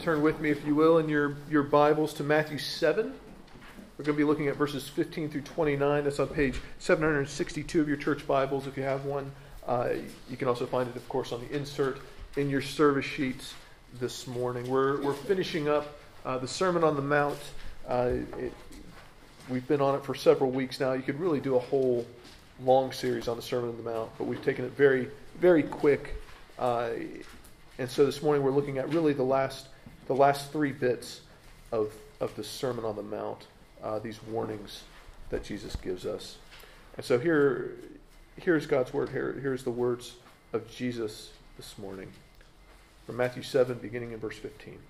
turn with me, if you will, in your, your Bibles to Matthew 7. We're going to be looking at verses 15 through 29. That's on page 762 of your church Bibles, if you have one. Uh, you can also find it, of course, on the insert in your service sheets this morning. We're, we're finishing up uh, the Sermon on the Mount. Uh, it, we've been on it for several weeks now. You could really do a whole long series on the Sermon on the Mount, but we've taken it very, very quick. Uh, and so this morning we're looking at really the last the last three bits of, of the Sermon on the Mount, uh, these warnings that Jesus gives us. And so here, here's God's word. Here, here's the words of Jesus this morning from Matthew 7, beginning in verse 15.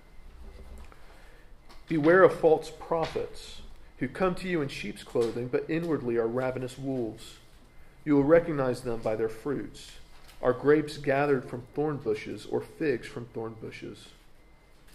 Beware of false prophets who come to you in sheep's clothing, but inwardly are ravenous wolves. You will recognize them by their fruits. Are grapes gathered from thorn bushes, or figs from thorn bushes?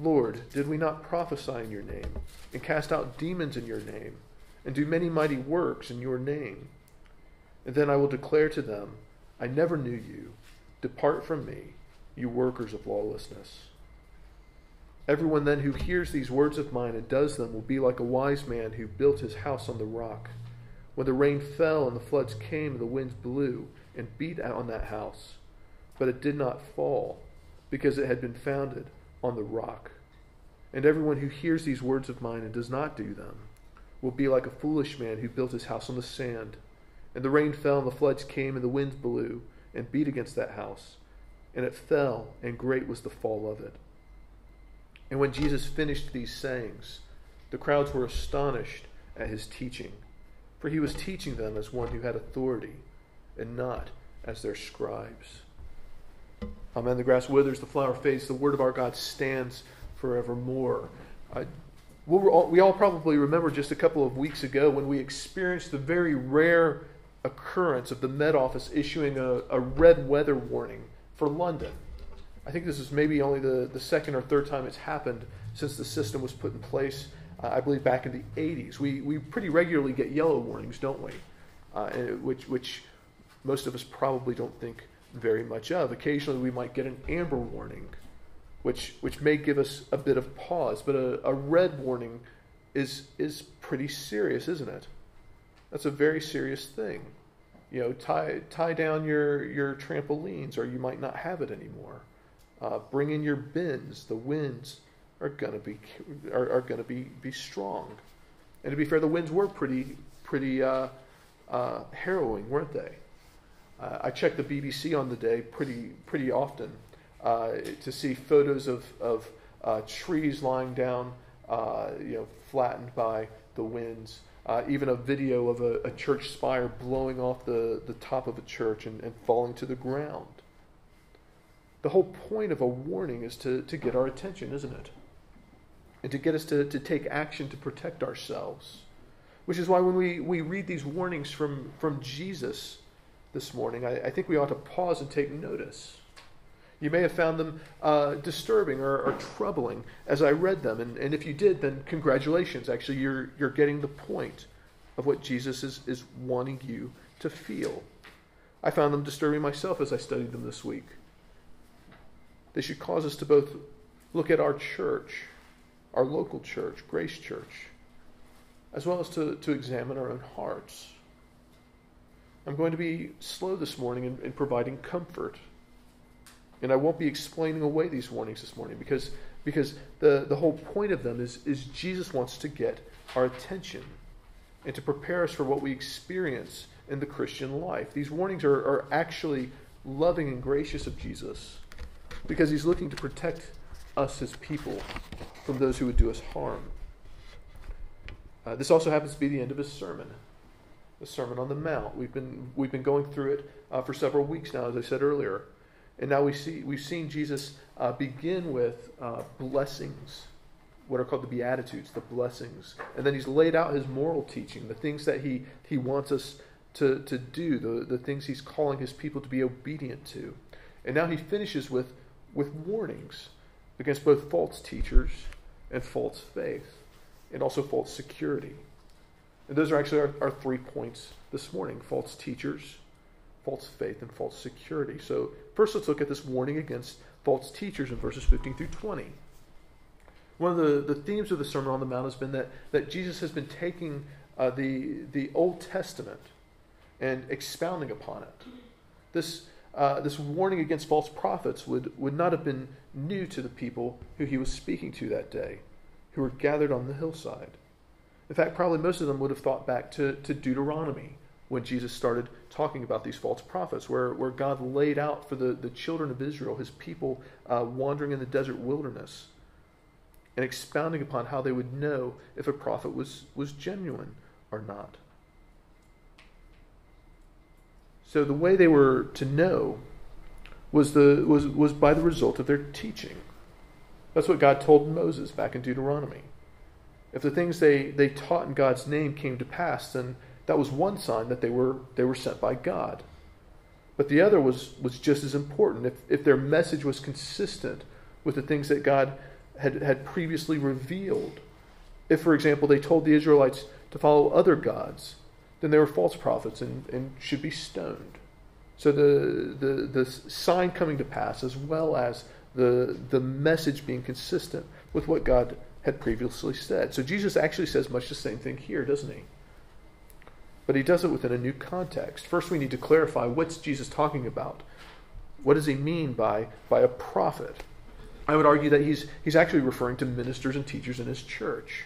Lord, did we not prophesy in your name, and cast out demons in your name, and do many mighty works in your name? And then I will declare to them, I never knew you. Depart from me, you workers of lawlessness. Everyone then who hears these words of mine and does them will be like a wise man who built his house on the rock. When the rain fell and the floods came and the winds blew and beat on that house, but it did not fall, because it had been founded on the rock. And everyone who hears these words of mine and does not do them will be like a foolish man who built his house on the sand. And the rain fell, and the floods came, and the winds blew and beat against that house. And it fell, and great was the fall of it. And when Jesus finished these sayings, the crowds were astonished at his teaching, for he was teaching them as one who had authority, and not as their scribes. Amen. The grass withers, the flower fades, the word of our God stands forevermore. Uh, we'll, we all probably remember just a couple of weeks ago when we experienced the very rare occurrence of the Met Office issuing a, a red weather warning for London. I think this is maybe only the, the second or third time it's happened since the system was put in place, uh, I believe back in the 80s. We, we pretty regularly get yellow warnings, don't we? Uh, which, which most of us probably don't think very much of. Occasionally, we might get an amber warning, which which may give us a bit of pause, but a, a red warning is is pretty serious, isn't it? That's a very serious thing. You know, tie tie down your your trampolines, or you might not have it anymore. Uh, bring in your bins. The winds are gonna be are, are gonna be be strong. And to be fair, the winds were pretty pretty uh, uh, harrowing, weren't they? Uh, I check the BBC on the day pretty pretty often uh, to see photos of of uh, trees lying down, uh, you know, flattened by the winds. Uh, even a video of a, a, church spire blowing off the, the top of a church and, and falling to the ground. The whole point of a warning is to, to get our attention, isn't it? And to get us to, to take action to protect ourselves. Which is why when we, we read these warnings from, from Jesus, this morning, I, I, think we ought to pause and take notice. You may have found them uh, disturbing or, or, troubling as I read them, and, and if you did, then congratulations. Actually, you're, you're getting the point of what Jesus is, is wanting you to feel. I found them disturbing myself as I studied them this week. They should cause us to both look at our church, our local church, Grace Church, as well as to, to examine our own hearts. I'm going to be slow this morning in, in, providing comfort. And I won't be explaining away these warnings this morning because, because the, the whole point of them is, is Jesus wants to get our attention and to prepare us for what we experience in the Christian life. These warnings are, are actually loving and gracious of Jesus because he's looking to protect us as people from those who would do us harm. Uh, this also happens to be the end of his sermon the Sermon on the Mount. We've been we've been going through it uh, for several weeks now, as I said earlier, and now we see we've seen Jesus uh, begin with uh, blessings what are called the Beatitudes, the blessings. And then he's laid out his moral teaching, the things that he, he wants us to, to do, the, the things he's calling his people to be obedient to. And now he finishes with, with warnings against both false teachers and false faith, and also false security. And those are actually our, our three points this morning false teachers, false faith, and false security. So, first, let's look at this warning against false teachers in verses 15 through 20. One of the, the themes of the Sermon on the Mount has been that, that Jesus has been taking uh, the, the Old Testament and expounding upon it. This, uh, this warning against false prophets would, would not have been new to the people who he was speaking to that day, who were gathered on the hillside. In fact, probably most of them would have thought back to, to Deuteronomy when Jesus started talking about these false prophets, where, where God laid out for the, the children of Israel, his people uh, wandering in the desert wilderness, and expounding upon how they would know if a prophet was, was genuine or not. So the way they were to know was, the, was, was by the result of their teaching. That's what God told Moses back in Deuteronomy. If the things they, they taught in God's name came to pass, then that was one sign that they were, they were sent by God. But the other was, was just as important. If, if their message was consistent with the things that God had, had previously revealed, if, for example, they told the Israelites to follow other gods, then they were false prophets and, and should be stoned. So the, the, the sign coming to pass, as well as the, the message being consistent with what God had previously said. So Jesus actually says much the same thing here, doesn't he? But he does it within a new context. First, we need to clarify what's Jesus talking about. What does he mean by, by a prophet? I would argue that he's, he's actually referring to ministers and teachers in his church.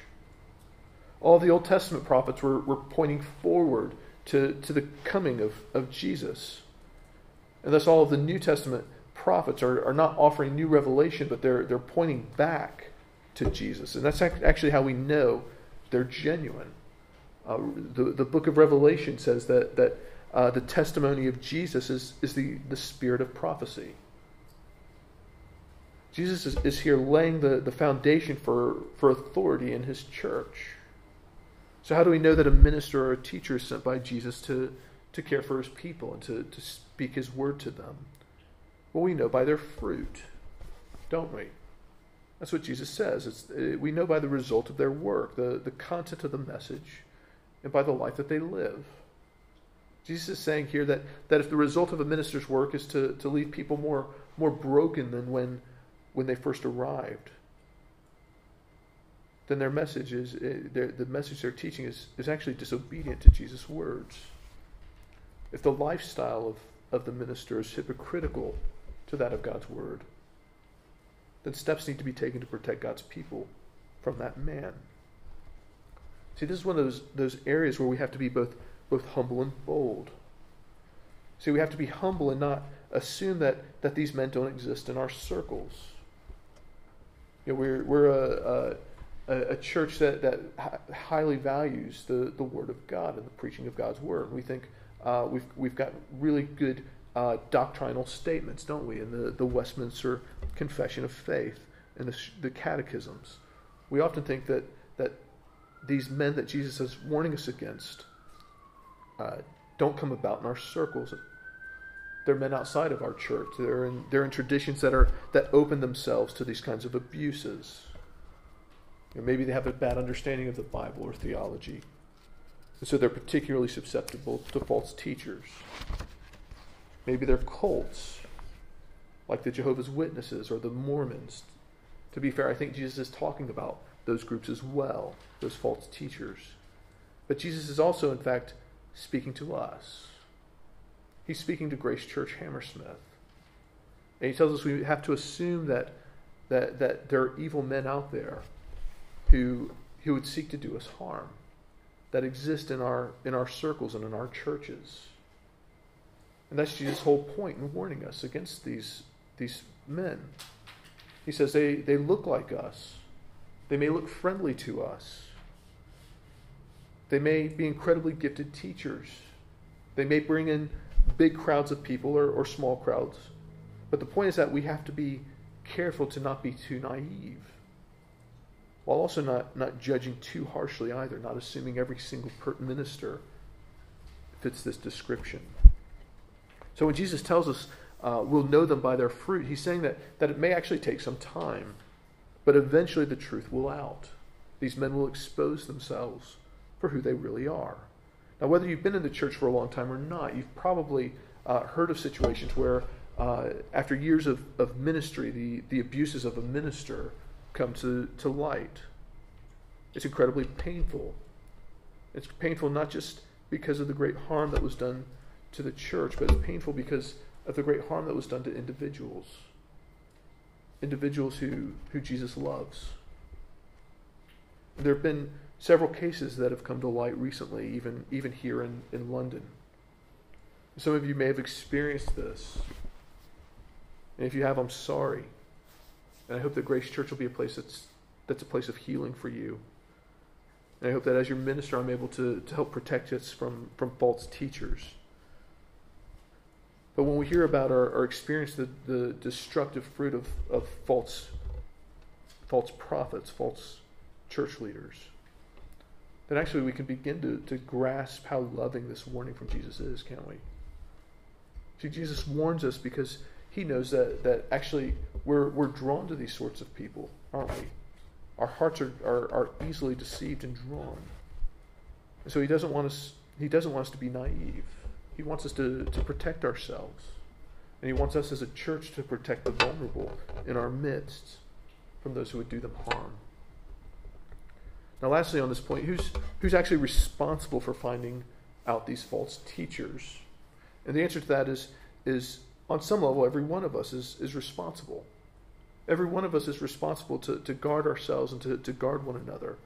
All the Old Testament prophets were, were pointing forward to, to the coming of, of Jesus. And thus, all of the New Testament prophets are, are not offering new revelation, but they're, they're pointing back to Jesus. And that's actually how we know they're genuine. Uh, the, the book of Revelation says that, that uh, the testimony of Jesus is, is the, the spirit of prophecy. Jesus is, is here laying the, the foundation for, for authority in his church. So, how do we know that a minister or a teacher is sent by Jesus to, to care for his people and to, to speak his word to them? Well, we know by their fruit, don't we? That's what Jesus says. It's, uh, we know by the result of their work, the, the content of the message, and by the life that they live. Jesus is saying here that, that if the result of a minister's work is to, to leave people more, more broken than when, when they first arrived, then their message is eh, their, the message they're teaching is, is actually disobedient to Jesus' words. If the lifestyle of, of the minister is hypocritical to that of God's word, then steps need to be taken to protect God's people from that man. See, this is one of those, those areas where we have to be both, both humble and bold. See, we have to be humble and not assume that, that these men don't exist in our circles. You know, we're, we're a, a a, church that, that highly values the, the Word of God and the preaching of God's Word. We think uh, we've, we've got really good uh, doctrinal statements, don't we, in the, the Westminster Confession of Faith and the, the catechisms. We often think that, that these men that Jesus is warning us against uh, don't come about in our circles. They're men outside of our church. They're in, they're in traditions that, are, that open themselves to these kinds of abuses. Or maybe they have a bad understanding of the Bible or theology. And so they're particularly susceptible to false teachers. Maybe they're cults, like the Jehovah's Witnesses or the Mormons. To be fair, I think Jesus is talking about those groups as well, those false teachers. But Jesus is also, in fact, speaking to us. He's speaking to Grace Church Hammersmith. And he tells us we have to assume that, that, that there are evil men out there who, who would seek to do us harm that exist in our, in our circles and in our churches. And that's Jesus' whole point in warning us against these, these men. He says they, they look like us, they may look friendly to us, they may be incredibly gifted teachers, they may bring in big crowds of people or, or small crowds. But the point is that we have to be careful to not be too naive while also not, not judging too harshly either, not assuming every single minister fits this description. So when Jesus tells us uh, we'll know them by their fruit, he's saying that, that it may actually take some time, but eventually the truth will out. These men will expose themselves for who they really are. Now, whether you've been in the church for a long time or not, you've probably uh, heard of situations where, uh, after years of, of ministry, the, the abuses of a minister come to, to light. It's incredibly painful. It's painful not just because of the great harm that was done to the church, but it's painful because of the great harm that was done to individuals. Individuals who, who Jesus loves. There have been several cases that have come to light recently, even, even here in, in London. Some of you may have experienced this. And if you have, I'm sorry. And I hope that Grace Church will be a place that's, that's a place of healing for you. And I hope that as your minister, I'm able to, to help protect us from, from false teachers. But when we hear about or, or experience the, the destructive fruit of, of false, false prophets, false church leaders, then actually we can begin to, to grasp how loving this warning from Jesus is, can't we? See, Jesus warns us because he knows that, that actually we're, we're drawn to these sorts of people, aren't we? Our hearts are, are, are easily deceived and drawn. And so he doesn't want us he doesn't want us to be naive. He wants us to, to protect ourselves. And he wants us as a church to protect the vulnerable in our midst from those who would do them harm. Now, lastly, on this point, who's, who's actually responsible for finding out these false teachers? And the answer to that is, is on some level, every one of us is, is responsible. Every one of us is responsible to, to guard ourselves and to, to guard one another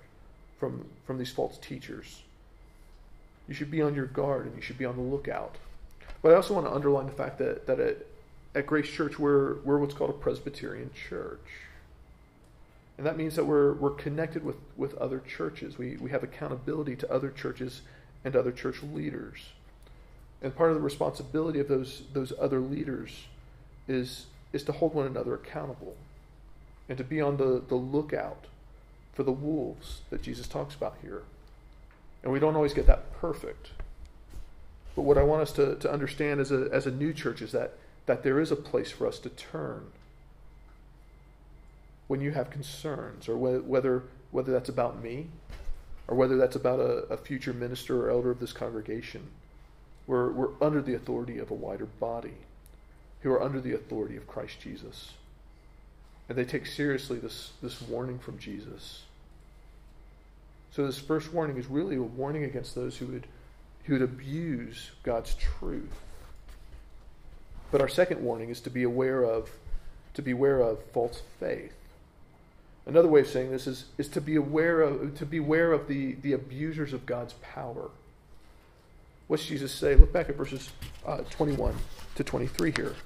from, from these false teachers. You should be on your guard and you should be on the lookout. But I also want to underline the fact that, that at, at Grace Church, we're, we're what's called a Presbyterian church. And that means that we're, we're connected with, with other churches. We, we have accountability to other churches and other church leaders. And part of the responsibility of those, those other leaders is, is to hold one another accountable and to be on the, the lookout for the wolves that Jesus talks about here. And we don't always get that perfect. But what I want us to, to understand as a, as a new church is that, that there is a place for us to turn when you have concerns, or whether, whether that's about me, or whether that's about a, a future minister or elder of this congregation. We're, we're under the authority of a wider body who are under the authority of Christ Jesus. And they take seriously this, this warning from Jesus. So this first warning is really a warning against those who would, who would abuse God's truth. But our second warning is to be aware of to be aware of false faith. Another way of saying this is, is to be aware of to be aware of the, the abusers of God's power. What's Jesus say? Look back at verses uh, 21 to 23 here.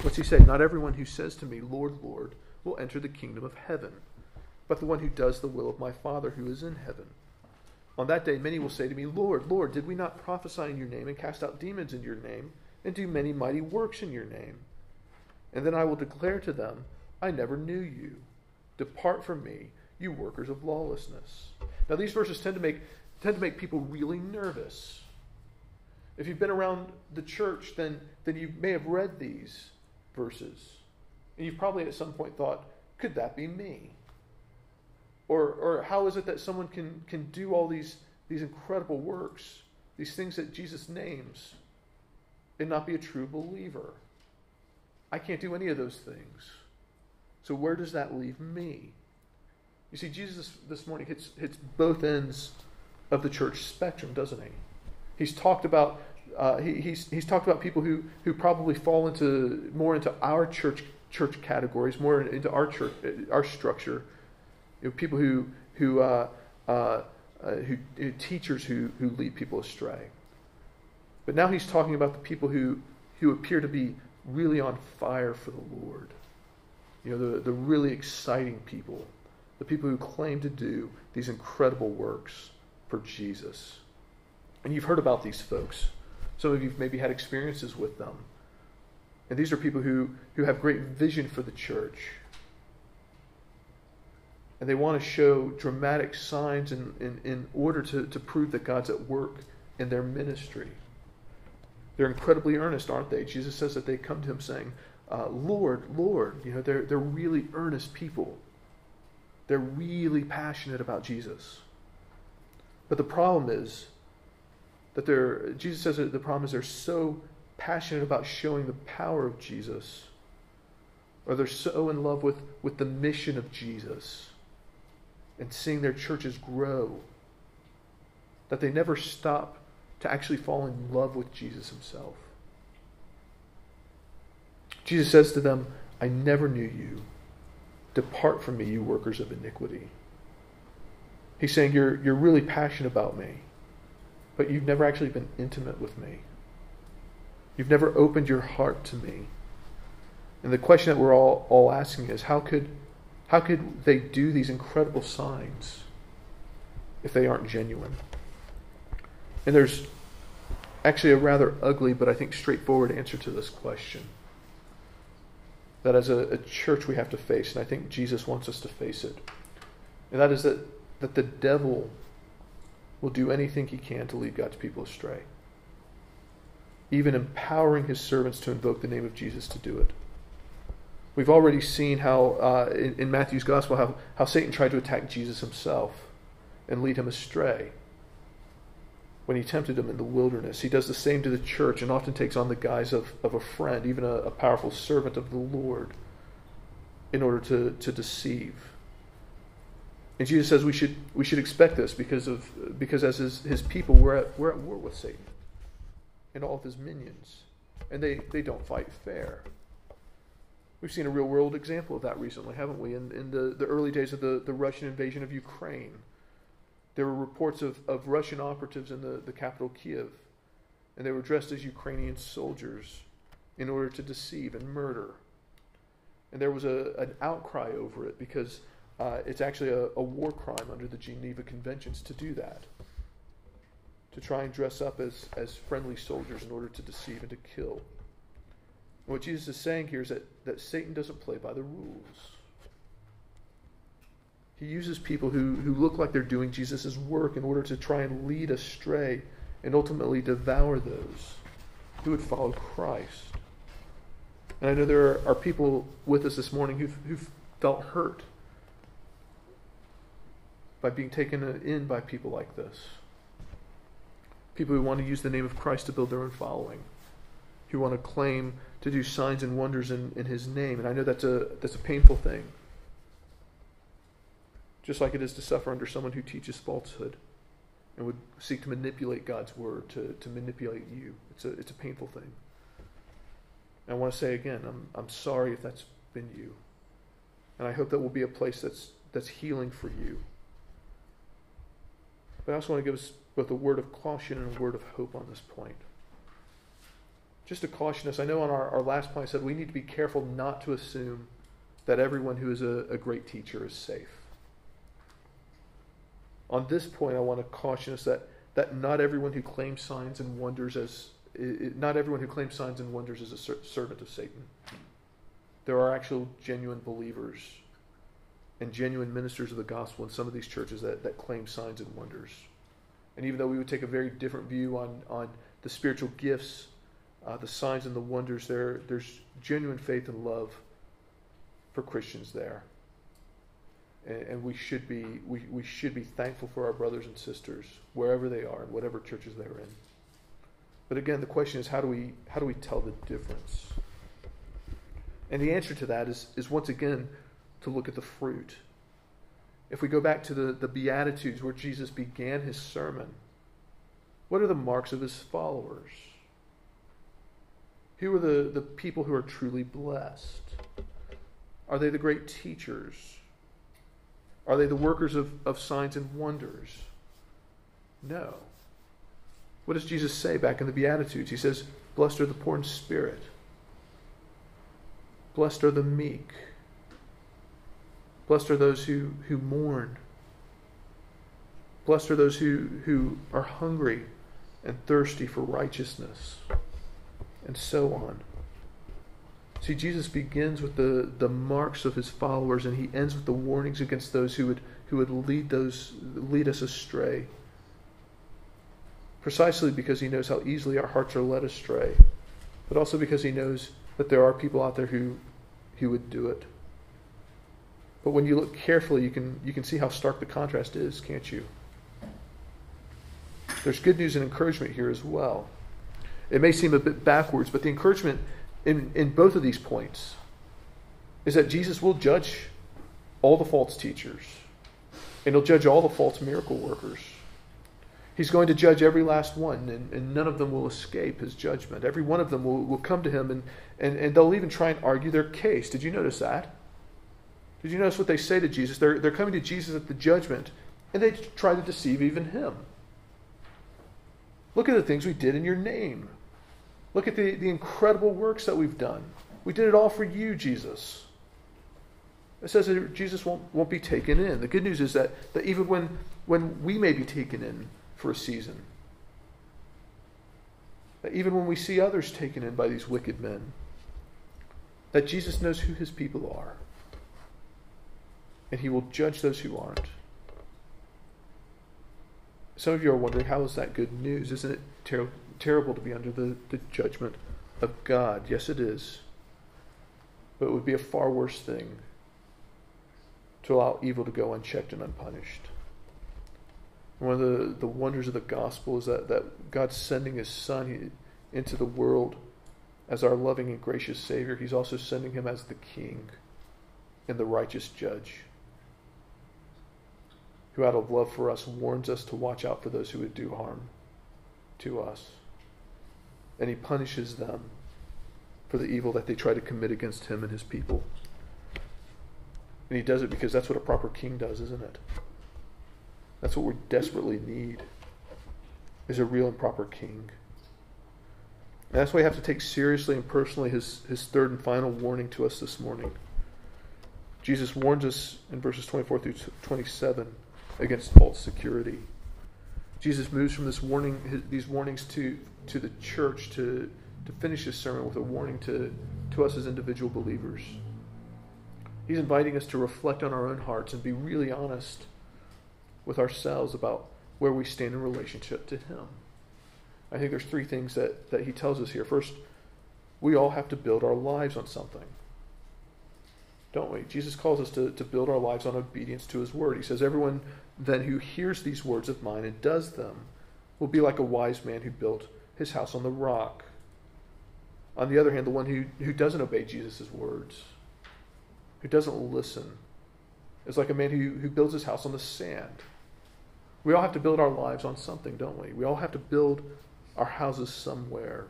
What's he say? Not everyone who says to me, Lord, Lord, will enter the kingdom of heaven, but the one who does the will of my Father who is in heaven. On that day, many will say to me, Lord, Lord, did we not prophesy in your name and cast out demons in your name and do many mighty works in your name? And then I will declare to them, I never knew you. Depart from me, you workers of lawlessness. Now, these verses tend to make, tend to make people really nervous. If you've been around the church, then, then you may have read these verses. And you've probably at some point thought, could that be me? Or, or how is it that someone can, can do all these, these incredible works, these things that Jesus names, and not be a true believer? I can't do any of those things. So where does that leave me? You see, Jesus this morning hits, hits both ends of the church spectrum, doesn't he? He's talked about uh, he, he's, he's talked about people who, who probably fall into more into our church church categories, more into our church our structure. You know, people who who, uh, uh, uh, who, who teachers who who lead people astray. But now he's talking about the people who who appear to be really on fire for the Lord. You know, the, the really exciting people, the people who claim to do these incredible works for Jesus. And you've heard about these folks. Some of you have maybe had experiences with them. And these are people who, who have great vision for the church. And they want to show dramatic signs in, in, in order to, to prove that God's at work in their ministry. They're incredibly earnest, aren't they? Jesus says that they come to him saying, uh, Lord, Lord. You know, they're, they're really earnest people. They're really passionate about Jesus. But the problem is that they're, Jesus says that the problem is they're so passionate about showing the power of Jesus, or they're so in love with, with the mission of Jesus and seeing their churches grow that they never stop to actually fall in love with Jesus himself. Jesus says to them, I never knew you. Depart from me, you workers of iniquity. He's saying, You're, you're really passionate about me, but you've never actually been intimate with me. You've never opened your heart to me. And the question that we're all, all asking is how could, how could they do these incredible signs if they aren't genuine? And there's actually a rather ugly, but I think straightforward answer to this question that as a, a, church we have to face, and I think Jesus wants us to face it. And that is that, that the devil will do anything he can to lead God's people astray, even empowering his servants to invoke the name of Jesus to do it. We've already seen how, uh, in, in Matthew's gospel, how, how Satan tried to attack Jesus himself and lead him astray when he tempted him in the wilderness. He does the same to the church and often takes on the guise of, of a friend, even a, a powerful servant of the Lord, in order to, to deceive. And Jesus says we should, we should expect this because, of, because as his, his people, we're at, we're at war with Satan and all of his minions. And they, they don't fight fair. We've seen a real world example of that recently, haven't we? In, in the, the early days of the, the Russian invasion of Ukraine there were reports of, of Russian operatives in the, the capital, Kiev, and they were dressed as Ukrainian soldiers in order to deceive and murder. And there was a, an outcry over it because uh, it's actually a, a war crime under the Geneva Conventions to do that. To try and dress up as, as friendly soldiers in order to deceive and to kill. What Jesus is saying here is that, that Satan doesn't play by the rules. He uses people who, who look like they're doing Jesus' work in order to try and lead astray and ultimately devour those who would follow Christ. And I know there are, are people with us this morning who've, who've felt hurt by being taken in by people like this. People who want to use the name of Christ to build their own following, who want to claim to do signs and wonders in, in his name. And I know that's a, that's a painful thing just like it is to suffer under someone who teaches falsehood and would seek to manipulate God's word to, to manipulate you. It's a, it's a painful thing. And I want to say again, I'm, I'm sorry if that's been you. And I hope that will be a place that's, that's healing for you. But I also want to give us both a word of caution and a word of hope on this point. Just to caution us, I know on our, our last point I said we need to be careful not to assume that everyone who is a, a great teacher is safe on this point, I want to caution us that, that not everyone who claims signs and wonders as not everyone who claims signs and wonders is a servant of Satan. There are actual genuine believers and genuine ministers of the gospel in some of these churches that, that claim signs and wonders. And even though we would take a very different view on, on the spiritual gifts, uh, the signs and the wonders, there, there's genuine faith and love for Christians there and, and we should be we, we should be thankful for our brothers and sisters wherever they are and whatever churches they're in. But again, the question is how do we how do we tell the difference? And the answer to that is is once again to look at the fruit. If we go back to the, the Beatitudes where Jesus began his sermon, what are the marks of his followers? Who are the, the people who are truly blessed? Are they the great teachers? Are they the workers of, of signs and wonders? No. What does Jesus say back in the Beatitudes? He says, Blessed are the poor in spirit, blessed are the meek, blessed are those who, who mourn, blessed are those who, who are hungry and thirsty for righteousness, and so on. See, Jesus begins with the, the marks of his followers and he ends with the warnings against those who would, who would lead, those, lead us astray. Precisely because he knows how easily our hearts are led astray, but also because he knows that there are people out there who, who would do it. But when you look carefully, you can, you can see how stark the contrast is, can't you? There's good news and encouragement here as well. It may seem a bit backwards, but the encouragement in, in both of these points is that Jesus will judge all the false teachers, and he'll judge all the false miracle workers. He's going to judge every last one, and, and none of them will escape his judgment. Every one of them will, will come to him, and, and, and they'll even try and argue their case. Did you notice that? Did you notice what they say to Jesus? They're, they're coming to Jesus at the judgment, and they try to deceive even him. Look at the things we did in your name. Look at the, the incredible works that we've done. We did it all for you, Jesus. It says that Jesus won't, won't be taken in. The good news is that, that even when, when we may be taken in for a season, that even when we see others taken in by these wicked men, that Jesus knows who his people are. And he will judge those who aren't. Some of you are wondering, how is that good news? Isn't it ter- terrible to be under the, the judgment of God? Yes, it is. But it would be a far worse thing to allow evil to go unchecked and unpunished. One of the, the wonders of the gospel is that, that God's sending his son into the world as our loving and gracious Savior. He's also sending him as the King and the righteous judge who, out of love for us, warns us to watch out for those who would do harm to us. And he punishes them for the evil that they try to commit against him and his people. And he does it because that's what a proper king does, isn't it? That's what we desperately need is a real and proper king. And that's why we have to take seriously and personally his, his third and final warning to us this morning. Jesus warns us in verses 24 through 27 against false security. Jesus moves from this warning, these warnings to, to the church to, to finish his sermon with a warning to, to us as individual believers. He's inviting us to reflect on our own hearts and be really honest with ourselves about where we stand in relationship to Him. I think there's three things that, that He tells us here. First, we all have to build our lives on something don't we? Jesus calls us to, to build our lives on obedience to his word. He says, Everyone then who hears these words of mine and does them will be like a wise man who built his house on the rock. On the other hand, the one who, who doesn't obey Jesus' words, who doesn't listen, is like a man who, who builds his house on the sand. We all have to build our lives on something, don't we? We all have to build our houses somewhere.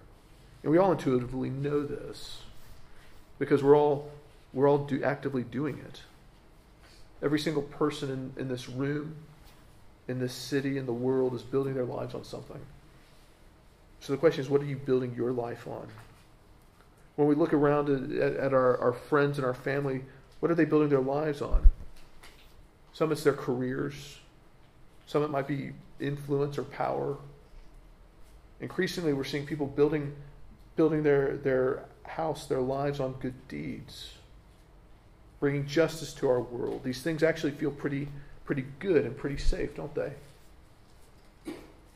And we all intuitively know this because we're all we're all do, actively doing it. Every single person in, in this room, in this city, in the world is building their lives on something. So the question is, what are you building your life on? When we look around at, at our, our friends and our family, what are they building their lives on? Some it's their careers, some it might be influence or power. Increasingly, we're seeing people building, building their, their house, their lives on good deeds bringing justice to our world. These things actually feel pretty, pretty good and pretty safe, don't they?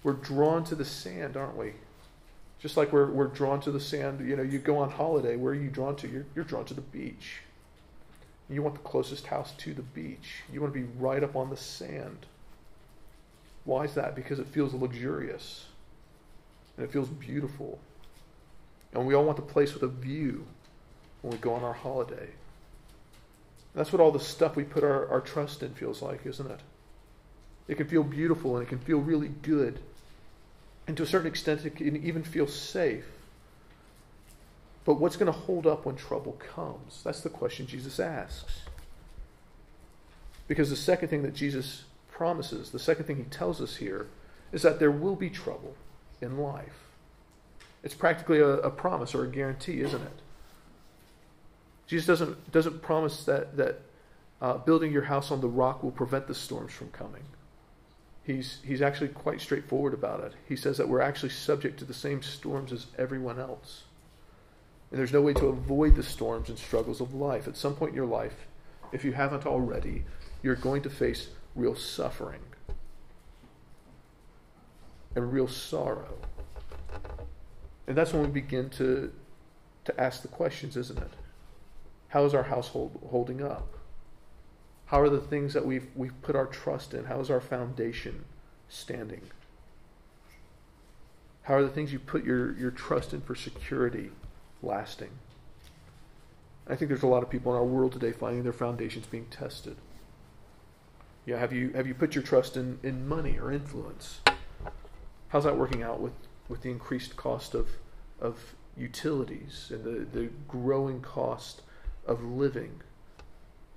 We're drawn to the sand, aren't we? Just like we're, we're drawn to the sand. You know, you go on holiday, where are you drawn to? You're, you're drawn to the beach. You want the closest house to the beach. You want to be right up on the sand. Why is that? Because it feels luxurious and it feels beautiful. And we all want the place with a view when we go on our holiday. That's what all the stuff we put our, our trust in feels like, isn't it? It can feel beautiful and it can feel really good. And to a certain extent, it can even feel safe. But what's going to hold up when trouble comes? That's the question Jesus asks. Because the second thing that Jesus promises, the second thing he tells us here, is that there will be trouble in life. It's practically a, a promise or a guarantee, isn't it? Jesus doesn't, doesn't promise that, that uh, building your house on the rock will prevent the storms from coming. He's, he's actually quite straightforward about it. He says that we're actually subject to the same storms as everyone else. And there's no way to avoid the storms and struggles of life. At some point in your life, if you haven't already, you're going to face real suffering and real sorrow. And that's when we begin to, to ask the questions, isn't it? How is our household holding up? How are the things that we've, we've put our trust in? How is our foundation standing? How are the things you put your, your trust in for security lasting? I think there's a lot of people in our world today finding their foundations being tested. Yeah, have you have you put your trust in, in money or influence? How's that working out with, with the increased cost of of utilities and the, the growing cost of living?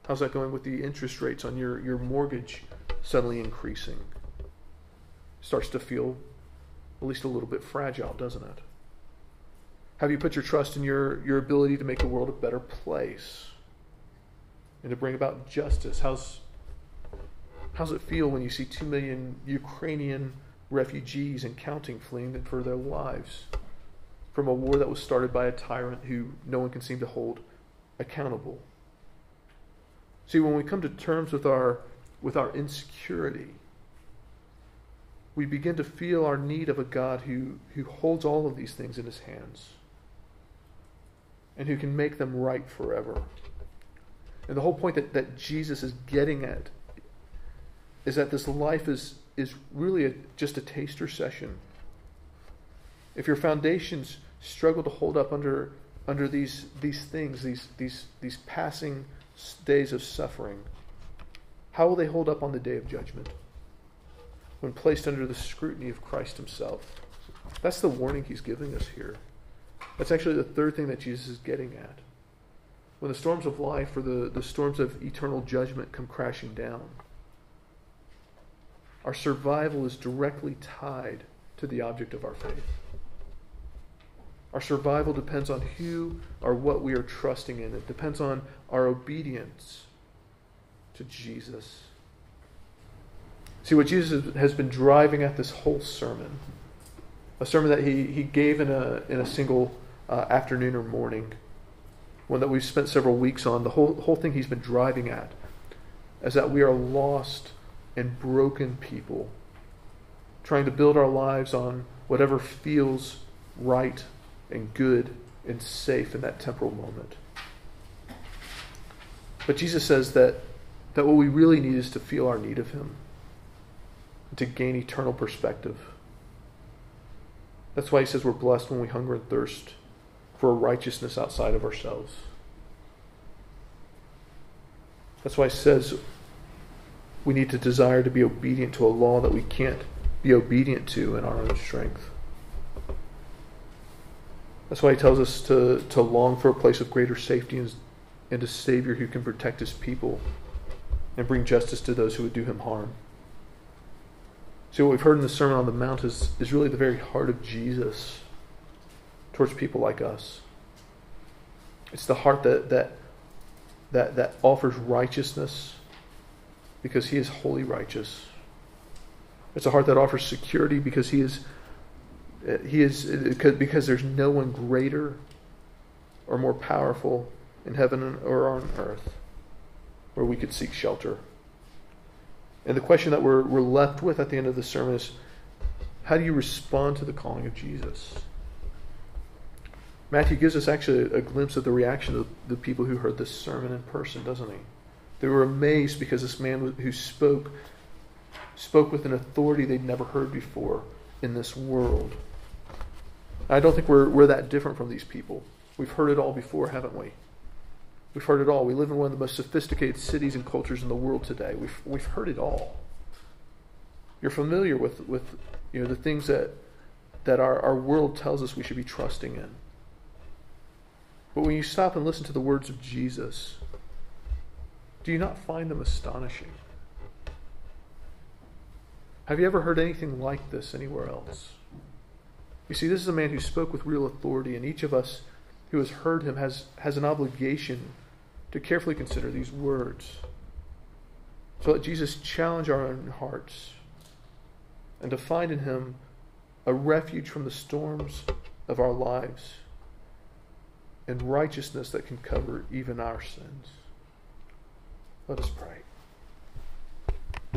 How's that going with the interest rates on your, your mortgage suddenly increasing? Starts to feel at least a little bit fragile, doesn't it? Have you put your trust in your, your ability to make the world a better place and to bring about justice? How's, how's it feel when you see two million Ukrainian refugees and counting fleeing for their lives from a war that was started by a tyrant who no one can seem to hold accountable? See, when we come to terms with our, with our insecurity, we begin to feel our need of a God who, who holds all of these things in his hands and who can make them right forever. And the whole point that, that Jesus is getting at is that this life is, is really a, just a taster session. If your foundations struggle to hold up under, under these, these things, these, these, these passing days of suffering, how will they hold up on the day of judgment? when placed under the scrutiny of Christ himself. That's the warning he's giving us here. That's actually the third thing that Jesus is getting at. When the storms of life or the, the storms of eternal judgment come crashing down, our survival is directly tied to the object of our faith. Our survival depends on who or what we are trusting in. It depends on our obedience to Jesus. See, what Jesus has been driving at this whole sermon, a sermon that he, he gave in a, in a single uh, afternoon or morning, one that we've spent several weeks on, the whole, whole thing he's been driving at is that we are lost and broken people trying to build our lives on whatever feels right and good and safe in that temporal moment. But Jesus says that, that what we really need is to feel our need of him to gain eternal perspective. That's why he says we're blessed when we hunger and thirst for a righteousness outside of ourselves. That's why he says we need to desire to be obedient to a law that we can't be obedient to in our own strength. That's why he tells us to, to long for a place of greater safety and, and a Savior who can protect his people and bring justice to those who would do him harm. See, what we've heard in the Sermon on the Mount is, is really the very heart of Jesus towards people like us. It's the heart that, that, that, that offers righteousness because he is wholly righteous. It's a heart that offers security because he is, uh, he is uh, because there's no one greater or more powerful in heaven or on earth where we could seek shelter. And the question that we're, we're left with at the end of the sermon is how do you respond to the calling of Jesus? Matthew gives us actually a, glimpse of the reaction of the people who heard this sermon in person, doesn't he? They were amazed because this man who spoke spoke with an authority they'd never heard before in this world. I don't think we're, we're that different from these people. We've heard it all before, haven't we? We've heard it all. We live in one of the most sophisticated cities and cultures in the world today. We've, we've heard it all. You're familiar with, with you know, the things that, that our, our world tells us we should be trusting in. But when you stop and listen to the words of Jesus, do you not find them astonishing? Have you ever heard anything like this anywhere else? You see, this is a man who spoke with real authority, and each of us who has heard him has, has an obligation to carefully consider these words. So let Jesus challenge our own hearts and to find in him a refuge from the storms of our lives and righteousness that can cover even our sins. Let us pray.